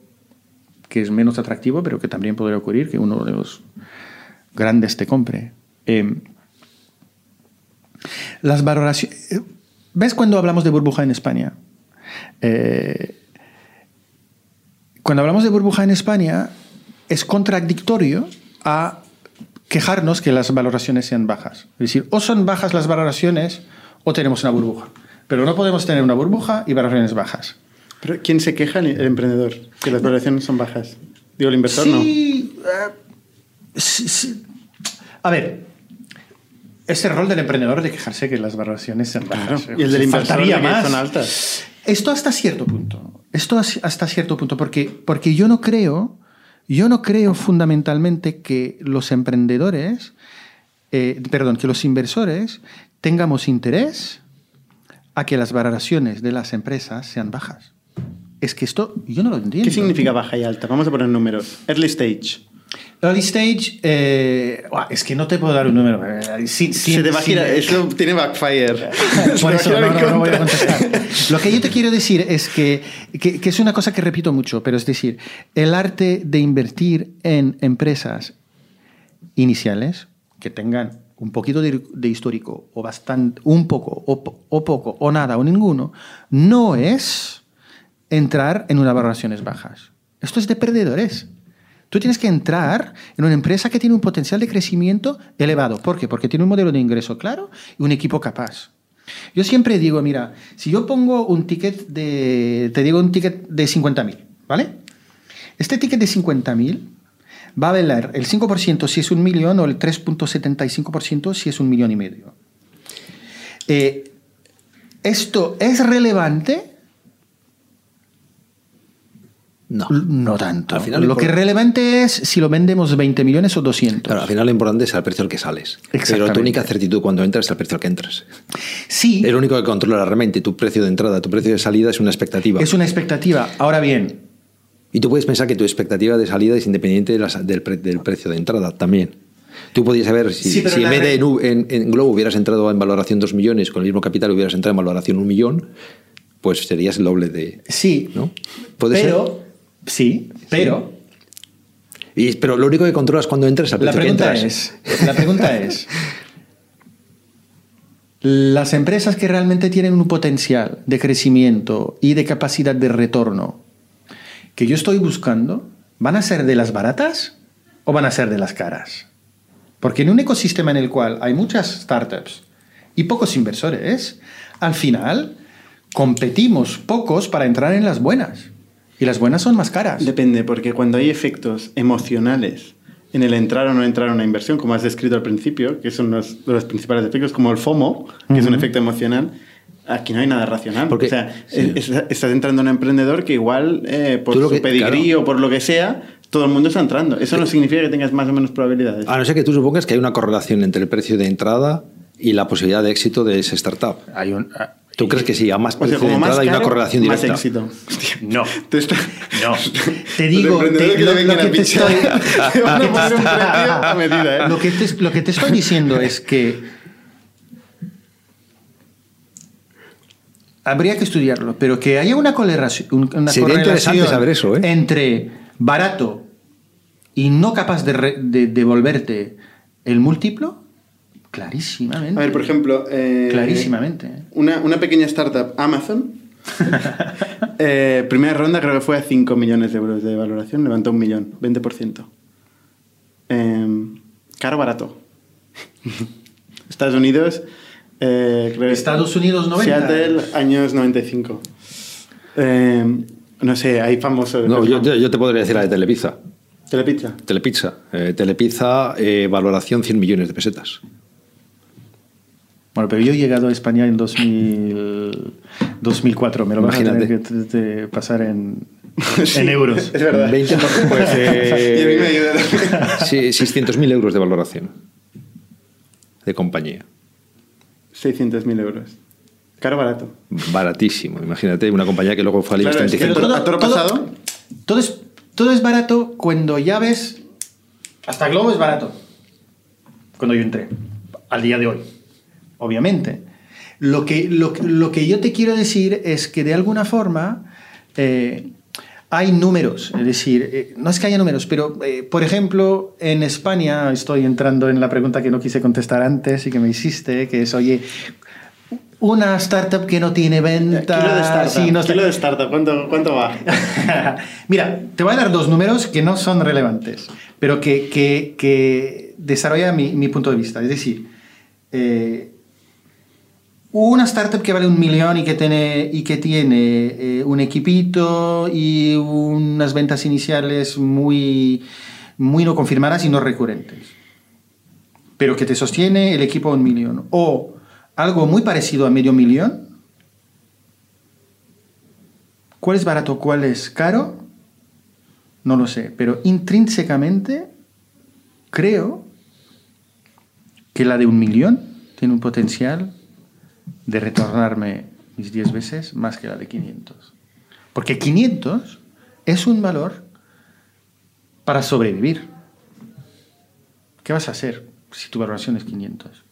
que es menos atractivo, pero que también podría ocurrir que uno de los grandes te compre. Eh, las valoraciones... eh, ¿Ves cuando hablamos de burbuja en España? Eh, cuando hablamos de burbuja en España es contradictorio a quejarnos que las valoraciones sean bajas. Es decir, o son bajas las valoraciones o tenemos una burbuja. Pero no podemos tener una burbuja y valoraciones bajas. Pero ¿quién se queja? El emprendedor. Que las valoraciones son bajas. Digo, el inversor no. sí, eh, sí, sí. A ver, es el rol del emprendedor de quejarse que las valoraciones sean Claro. bajas. Y el del inversor de más. son altas. Esto hasta cierto punto. Esto as- hasta cierto punto. Porque, porque yo no creo, yo no creo fundamentalmente que los emprendedores, eh, perdón, que los inversores tengamos interés a que las valoraciones de las empresas sean bajas. Es que esto yo no lo entiendo. ¿Qué significa baja y alta? Vamos a poner números. Early stage. Early stage, eh, es que no te puedo dar un número. eh, sin- Se sin- te va a sin-. Eso tiene backfire. Por (laughs) eso no, no, no voy a contestar. Lo que yo te quiero decir es que, que, que es una cosa que repito mucho, pero es decir, el arte de invertir en empresas iniciales que tengan un poquito de, de histórico o bastante, un poco o, o poco o nada o ninguno, no es entrar en unas valoraciones bajas. Esto es de perdedores. Tú tienes que entrar en una empresa que tiene un potencial de crecimiento elevado. ¿Por qué? Porque tiene un modelo de ingreso claro y un equipo capaz. Yo siempre digo, mira, si yo pongo un ticket de, te digo un ticket de 50.000, ¿vale? Este ticket de 50.000 va a valer el 5% si es un millón o el 3.75% si es un millón y medio. Eh, ¿Esto es relevante? No. No tanto. Al final lo lo que es relevante es si lo vendemos 20 millones o 200. Claro, al final lo importante es al precio al que sales. Pero tu única certitud cuando entras es el precio al que entras. Sí, Es lo único que controla realmente. Tu precio de entrada, tu precio de salida es una expectativa. es una expectativa. Ahora bien, Y tú puedes pensar que tu expectativa de salida es independiente de del, pre- del precio de entrada también. Tú podías saber si, Sí, pero si en vez de en, U- en- en Globo hubieras entrado en valoración 2 millones, con el mismo capital hubieras entrado en valoración 1 millón, pues serías el doble de. sí, ¿No? Puede pero, sí, pero Y- pero lo único que controlas cuando entras el la que pregunta entras. es, la pregunta (laughs) es, las empresas que realmente tienen un potencial de crecimiento y de capacidad de retorno que yo estoy buscando, ¿van a ser de las baratas o van a ser de las caras? Porque en un ecosistema en el cual hay muchas startups y pocos inversores, al final, competimos pocos para entrar en las buenas. Y las buenas son más caras. Depende, porque cuando hay efectos emocionales en el entrar o no entrar a una inversión, como has descrito al principio, que son los, los principales efectos, como el FOMO, que es un efecto emocional, aquí no hay nada racional. Porque- o sea, sí. es- estás entrando en un emprendedor que igual, eh, por su que- pedigrí claro. o por lo que sea, todo el mundo está entrando. Eso no significa que tengas más o menos probabilidades. A no ser que tú supongas que hay una correlación entre el precio de entrada y la posibilidad de éxito de ese startup. Hay un, ¿Tú crees que sí? A más o precio sea, de como más entrada hay una correlación más directa. éxito. Hostia, No. (laughs) te está- No, (laughs) te digo, te- lo, que te estoy, diciendo es que habría que estudiarlo, pero que haya una, correlación- una Sería interesante correlación saber eso, ¿eh? entre barato y no capaz de, re- de devolverte el múltiplo, clarísimamente. A ver, por ejemplo... eh, Clarísimamente. Una, una pequeña startup, Amazon, (laughs) eh, primera ronda creo que fue a 5 millones de euros de valoración, levantó un millón, 20%. Eh, caro, barato. (laughs) Estados Unidos... eh, creo Estados Unidos 90. Seattle, años 95. Eh, no sé, hay famosos... No, yo, yo- yo te podría decir la de Telepizza. Telepizza. Telepizza. Eh, Telepizza, eh, valoración 100 millones de pesetas. Bueno, pero yo he llegado a España en 2000, 2004. Me lo vas a Imagínate. tener que t- t- pasar en, (laughs) Sí, en euros. Es verdad. 20, (laughs) pues, eh, Y a mí me ayuda también. sí, 600.000 euros de valoración de compañía. 600.000 euros. Caro, barato. Baratísimo. Imagínate una compañía que luego fue al Claro, IBEX es que 35. todo- a toro pasado. todo es, todo es barato cuando ya ves. Hasta Globo es barato. Cuando yo entré. Al día de hoy. Obviamente. Lo que, lo, lo que yo te quiero decir es que de alguna forma. eh, hay números, es decir, eh, no es que haya números, pero eh, por ejemplo, en España, estoy entrando en la pregunta que no quise contestar antes y que me hiciste, que es, oye, una startup que no tiene venta. Kilo de startup. sí, no está- Kilo de startup. ¿Cuánto, cuánto va? (laughs) Mira, te voy a dar dos números que no son relevantes, pero que, que, que desarrollan mi, mi punto de vista. Es decir, eh, una startup que vale un millón y que tiene, y que tiene eh, un equipito y unas ventas iniciales muy, muy no confirmadas y no recurrentes, pero que te sostiene el equipo a un millón. O algo muy parecido a medio millón, ¿Cuál es barato, cuál es caro? No lo sé, pero intrínsecamente creo que la de un millón tiene un potencial de retornarme mis 10 veces más que la de 500. Porque 500 es un valor para sobrevivir. ¿Qué vas a hacer si tu valoración es 500?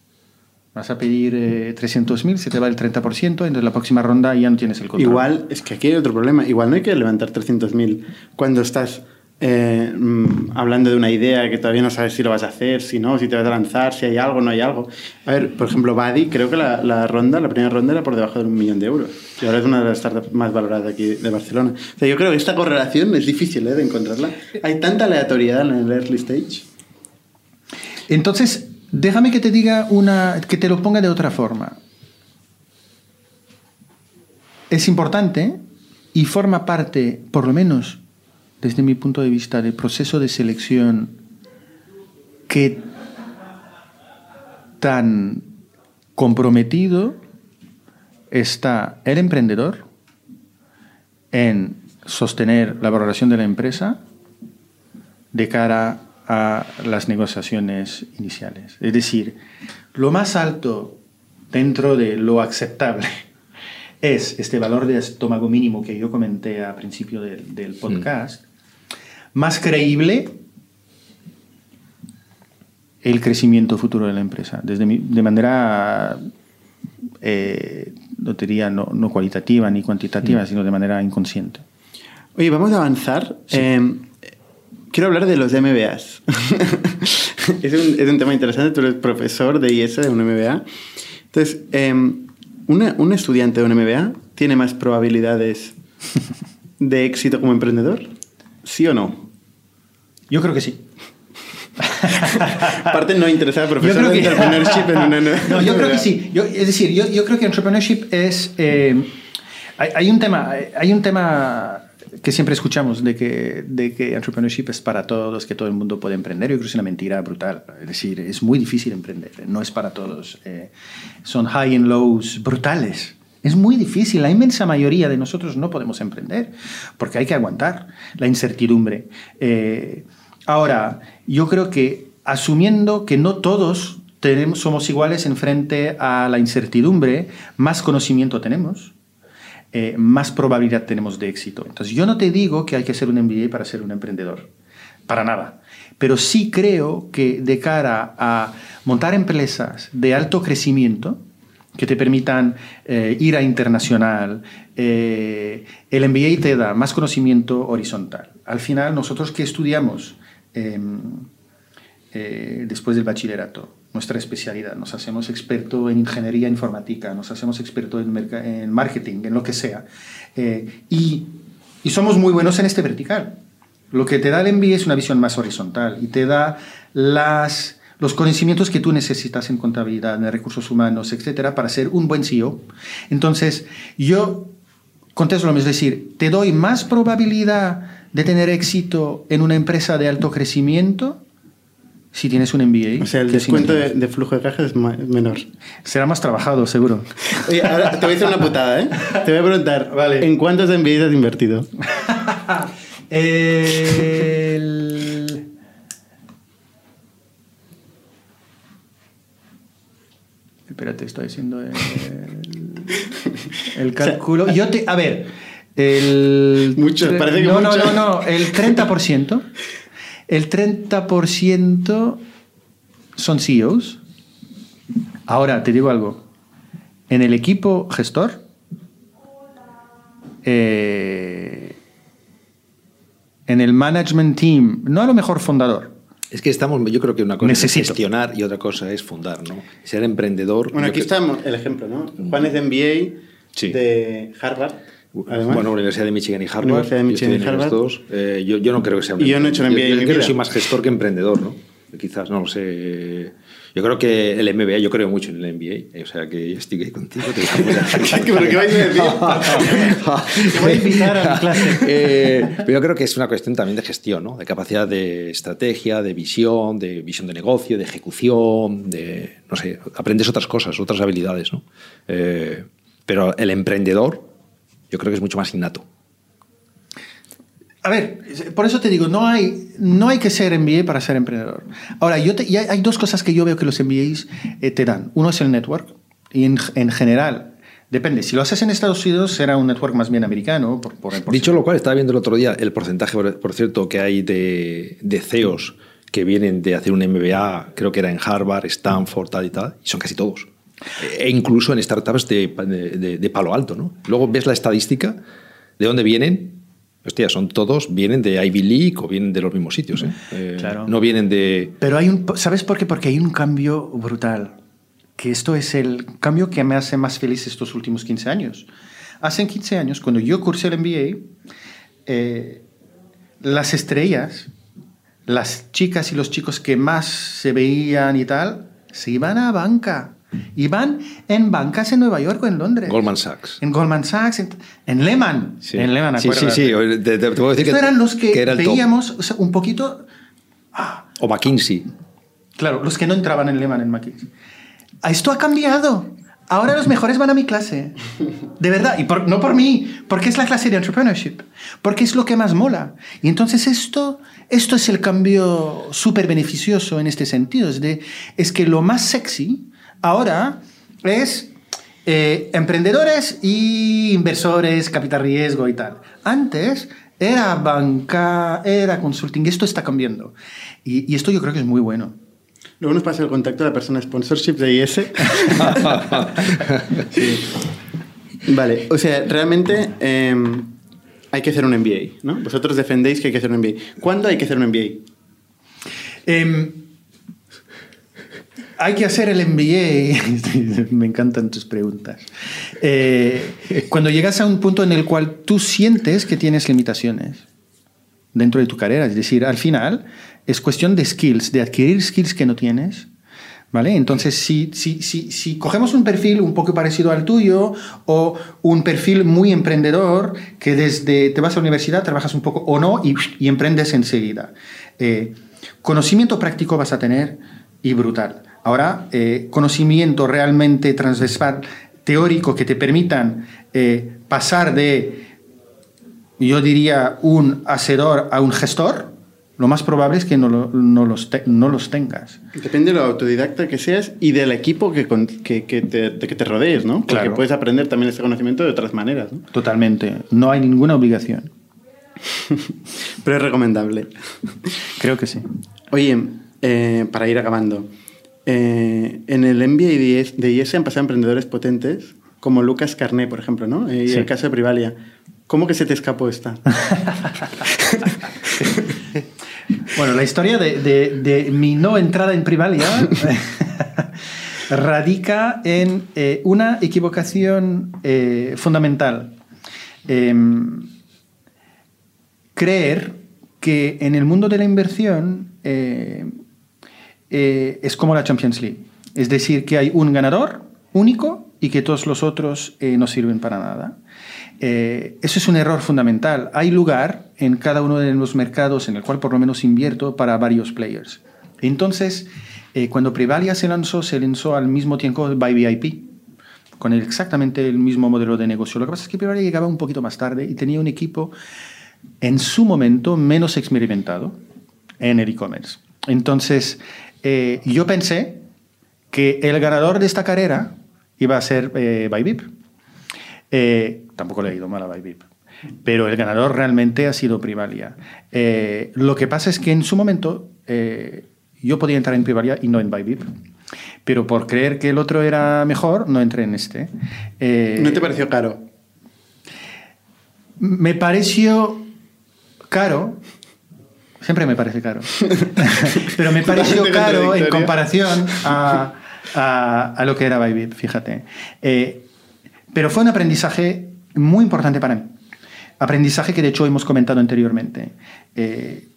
Vas a pedir eh, 300.000, se te va el 30%, entonces la próxima ronda ya no tienes el control. Igual, es que aquí hay otro problema. Igual no hay que levantar 300.000 cuando estás eh, mm, hablando de una idea que todavía no sabes si lo vas a hacer, si no, si te vas a lanzar, si hay algo, no hay algo. A ver, por ejemplo, Badi, creo que la, la ronda, la primera ronda era por debajo de un millón de euros. Y ahora es una de las startups más valoradas aquí de Barcelona. O sea, yo creo que esta correlación es difícil ¿eh? de encontrarla. Hay tanta aleatoriedad en el early stage. Entonces, déjame que te diga una, que te lo ponga de otra forma. Es importante y forma parte, por lo menos desde mi punto de vista, del proceso de selección que tan comprometido está el emprendedor en sostener la valoración de la empresa de cara a las negociaciones iniciales. Es decir, lo más alto dentro de lo aceptable (laughs) es este valor de estómago mínimo que yo comenté al principio del, del podcast, más creíble el crecimiento futuro de la empresa, desde mi- de manera, eh, no diría no, no cualitativa ni cuantitativa, sino de manera inconsciente. Oye, vamos a avanzar. Eh, quiero hablar de los MBAs. (laughs) es, un, es un tema interesante. Tú eres profesor de IS de un MBA. Entonces, eh, una- un estudiante de un MBA tiene más probabilidades (laughs) de éxito como emprendedor? ¿Sí o no? Yo creo que sí. (laughs) Parte no interesada, Yo profesor creo de que- entrepreneurship en una (laughs) No, yo creo que (laughs) sí. Yo- es decir, yo, yo creo que entrepreneurship es... eh, Hay, hay un tema, hay un tema que siempre escuchamos de que, de que entrepreneurship es para todos, que todo el mundo puede emprender. Yo creo que es una mentira brutal. Es decir, es muy difícil emprender, no es para todos. Eh, son high and lows brutales. Es muy difícil. La inmensa mayoría de nosotros no podemos emprender porque hay que aguantar la incertidumbre. Eh, ahora, yo creo que asumiendo que no todos somos iguales en frente a la incertidumbre, más conocimiento tenemos, eh, más probabilidad tenemos de éxito. Entonces, yo no te digo que hay que ser un MBA para ser un emprendedor, para nada. Pero sí creo que de cara a montar empresas de alto crecimiento, que te permitan eh, ir a internacional, eh, el MBA te da más conocimiento horizontal. Al final, nosotros que estudiamos em, después del bachillerato, nuestra especialidad. Nos hacemos experto en ingeniería informática, nos hacemos experto en, en marketing, en lo que sea. Eh, y, y, somos muy buenos en este vertical. Lo que te da el MBA es una visión más horizontal y te da las, los conocimientos que tú necesitas en contabilidad, en recursos humanos, etcétera, para ser un buen CEO. Entonces, yo contesto lo mismo, es decir, te doy más probabilidad de tener éxito en una empresa de alto crecimiento si tienes un MBA. O sea, el descuento de, flujo de caja es menor. Será más trabajado, seguro. Oye, ahora te voy a hacer una putada, ¿eh? Te voy a preguntar, vale. ¿en cuántos MBAs has invertido? (laughs) el... Espérate, estoy haciendo el, el (laughs) cálculo. Yo te, a ver, el... Mucho, parece que no, mucho. No, no, no, el 30%. El 30% son CEOs. Ahora, te digo algo. En el equipo gestor, eh, en el management team, no a lo mejor fundador. Es que estamos, yo creo que una cosa es gestionar y otra cosa es fundar, ¿no? Ser emprendedor. Bueno, aquí está el ejemplo, ¿no? Juan es de MBA de Harvard. Además, bueno, Universidad de Michigan y Harvard. Universidad de Michigan y Harvard. Dos. Eh, yo, yo, no creo que sea un Y yo no he hecho un MBA. Yo, yo creo que soy más gestor que emprendedor, ¿no? Quizás, no lo sé. Yo creo que el MBA, yo creo mucho en el MBA. O sea que estoy aquí contigo. Te (laughs) ¿Pero qué vais a decir? (laughs) Te voy a invitar a mi clase. (laughs) Eh, pero yo creo que es una cuestión también de gestión, ¿no? De capacidad de estrategia, de visión, de visión de negocio, de ejecución, de. No sé, aprendes otras cosas, otras habilidades, ¿no? Eh, pero el emprendedor yo creo que es mucho más innato. A ver, por eso te digo, no hay, no hay que ser MBA para ser emprendedor. Ahora, yo te, y hay, hay, dos cosas que yo veo que los MBAs eh, te dan. Uno es el network, y en, en, general, depende. Si lo haces en Estados Unidos, será un network más bien americano. Por, por, por Dicho lo cual, estaba viendo el otro día el porcentaje, por, por cierto, que hay de, de CEOs que vienen de hacer un MBA, creo que era en Harvard, Stanford, tal y tal, y son casi todos. E incluso en startups de, de, de, palo alto, ¿no? Luego ves la estadística de dónde vienen. Hostia, son todos, vienen de Ivy League o vienen de los mismos sitios. ¿eh? Eh, claro. No vienen de. Pero hay un. ¿Sabes por qué? Porque hay un cambio brutal. Que esto es el cambio que me hace más feliz estos últimos 15 años. Hace 15 años, cuando yo cursé el MBA, eh, las estrellas, las chicas y los chicos que más se veían y tal, se iban a banca Iban en bancas en Nueva York o en Londres. Goldman Sachs. En Goldman Sachs, en, en Lehman. Sí. En Lehman, sí, sí, sí, Te, te, puedo decir Estos que, eran los que, que era el veíamos o sea, un poquito... Ah, o McKinsey. Claro, los que no entraban en Lehman, en McKinsey. Esto ha cambiado. Ahora los mejores van a mi clase. De verdad. Y por, no por mí, porque es la clase de entrepreneurship. Porque es lo que más mola. Y entonces esto, esto es el cambio súper beneficioso en este sentido. Es, de, es que lo más sexy ahora es eh, emprendedores y inversores, capital riesgo y tal. Antes era banca, era consulting. Esto está cambiando. Y, y esto yo creo que es muy bueno. Luego nos pasa el contacto a la persona sponsorship de IS. (laughs) sí. Vale, o sea, realmente eh, hay que hacer un MBA, ¿no? Vosotros defendéis que hay que hacer un MBA. ¿Cuándo hay que hacer un MBA? Eh, hay que hacer el MBA. (laughs) Me encantan tus preguntas. Eh, cuando llegas a un punto en el cual tú sientes que tienes limitaciones dentro de tu carrera, es decir, al final es cuestión de skills, de adquirir skills que no tienes, ¿Vale? Entonces, si, si, si, si, cogemos un perfil un poco parecido al tuyo o un perfil muy emprendedor, que desde te vas a la universidad, trabajas un poco o no y, emprendes enseguida. Eh, conocimiento práctico vas a tener y brutal. Ahora, eh, conocimiento realmente transversal, teórico, que te permitan eh, pasar de, yo diría, un hacedor a un gestor, lo más probable es que no, no, los, no los tengas. Depende de lo autodidacta que seas y del equipo que, que, que, te, que te, rodees, ¿no? Porque puedes aprender también ese conocimiento de otras maneras. ¿no? Totalmente. No hay ninguna obligación. (laughs) Pero es recomendable. Creo que sí. Oye, eh, para ir acabando, eh, en el MBA de IES han pasado emprendedores potentes, como Lucas Carné, por ejemplo, ¿no? Y el caso de Privalia. ¿Cómo que se te escapó esta? (laughs) Bueno, la historia de, mi no entrada en Privalia (laughs) radica en eh, una equivocación eh, fundamental. Em, creer que en el mundo de la inversión eh, es como la Champions League. Es decir, que hay un ganador único y que todos los otros no sirven para nada. Eh, eso es un error fundamental. Hay lugar en cada uno de los mercados en el cual por lo menos invierto para varios players. Entonces, eh, cuando Privalia se lanzó, se lanzó al mismo tiempo by VIP, con exactamente el mismo modelo de negocio. Lo que pasa es que Privalia llegaba un poquito más tarde y tenía un equipo en su momento menos experimentado en el e-commerce. Entonces, eh, yo pensé que el ganador de esta carrera iba a ser VIP. Eh, tampoco le ha ido mal a Bybip. Pero el ganador realmente ha sido Privalia. Eh, lo que pasa es que en su momento eh, yo podía entrar en Privalia y no en Bybip. Pero por creer que el otro era mejor, no entré en este. ¿No te pareció caro? Me pareció caro. Siempre me parece caro. (laughs) Pero me pareció caro en comparación a, a, lo que era Bybip, fíjate. Pero fue un aprendizaje muy importante para mí. Aprendizaje que de hecho hemos comentado anteriormente. Eh,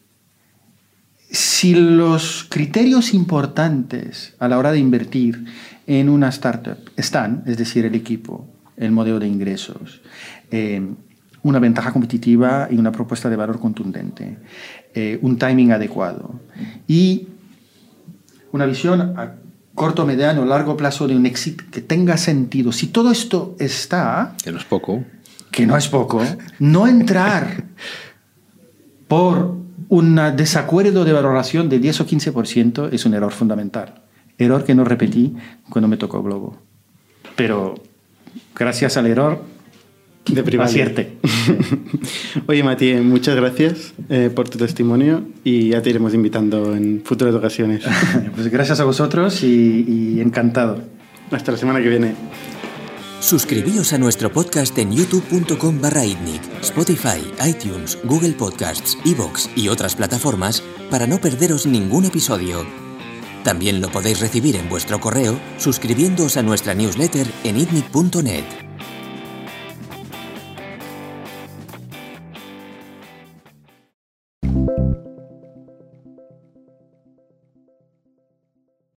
si los criterios importantes a la hora de invertir en una startup están, es decir, el equipo, el modelo de ingresos, eh, una ventaja competitiva y una propuesta de valor contundente, eh, un timing adecuado y una visión corto, mediano, largo plazo de un éxito que tenga sentido. Si todo esto está... Que no es poco. Que no es poco. No entrar (laughs) por un desacuerdo de valoración de 10 o 15% es un error fundamental. Error que no repetí cuando me tocó Globo. Pero gracias al error de Privalia. (laughs) Oye, Mati, muchas gracias eh, por tu testimonio y ya te iremos invitando en futuras ocasiones. (laughs) pues gracias a vosotros y, y encantado. Hasta la semana que viene. Suscribíos a nuestro podcast en youtube.com barra Spotify, iTunes, Google Podcasts, Evox y otras plataformas para no perderos ningún episodio. También lo podéis recibir en vuestro correo suscribiéndoos a nuestra newsletter en itnic.net.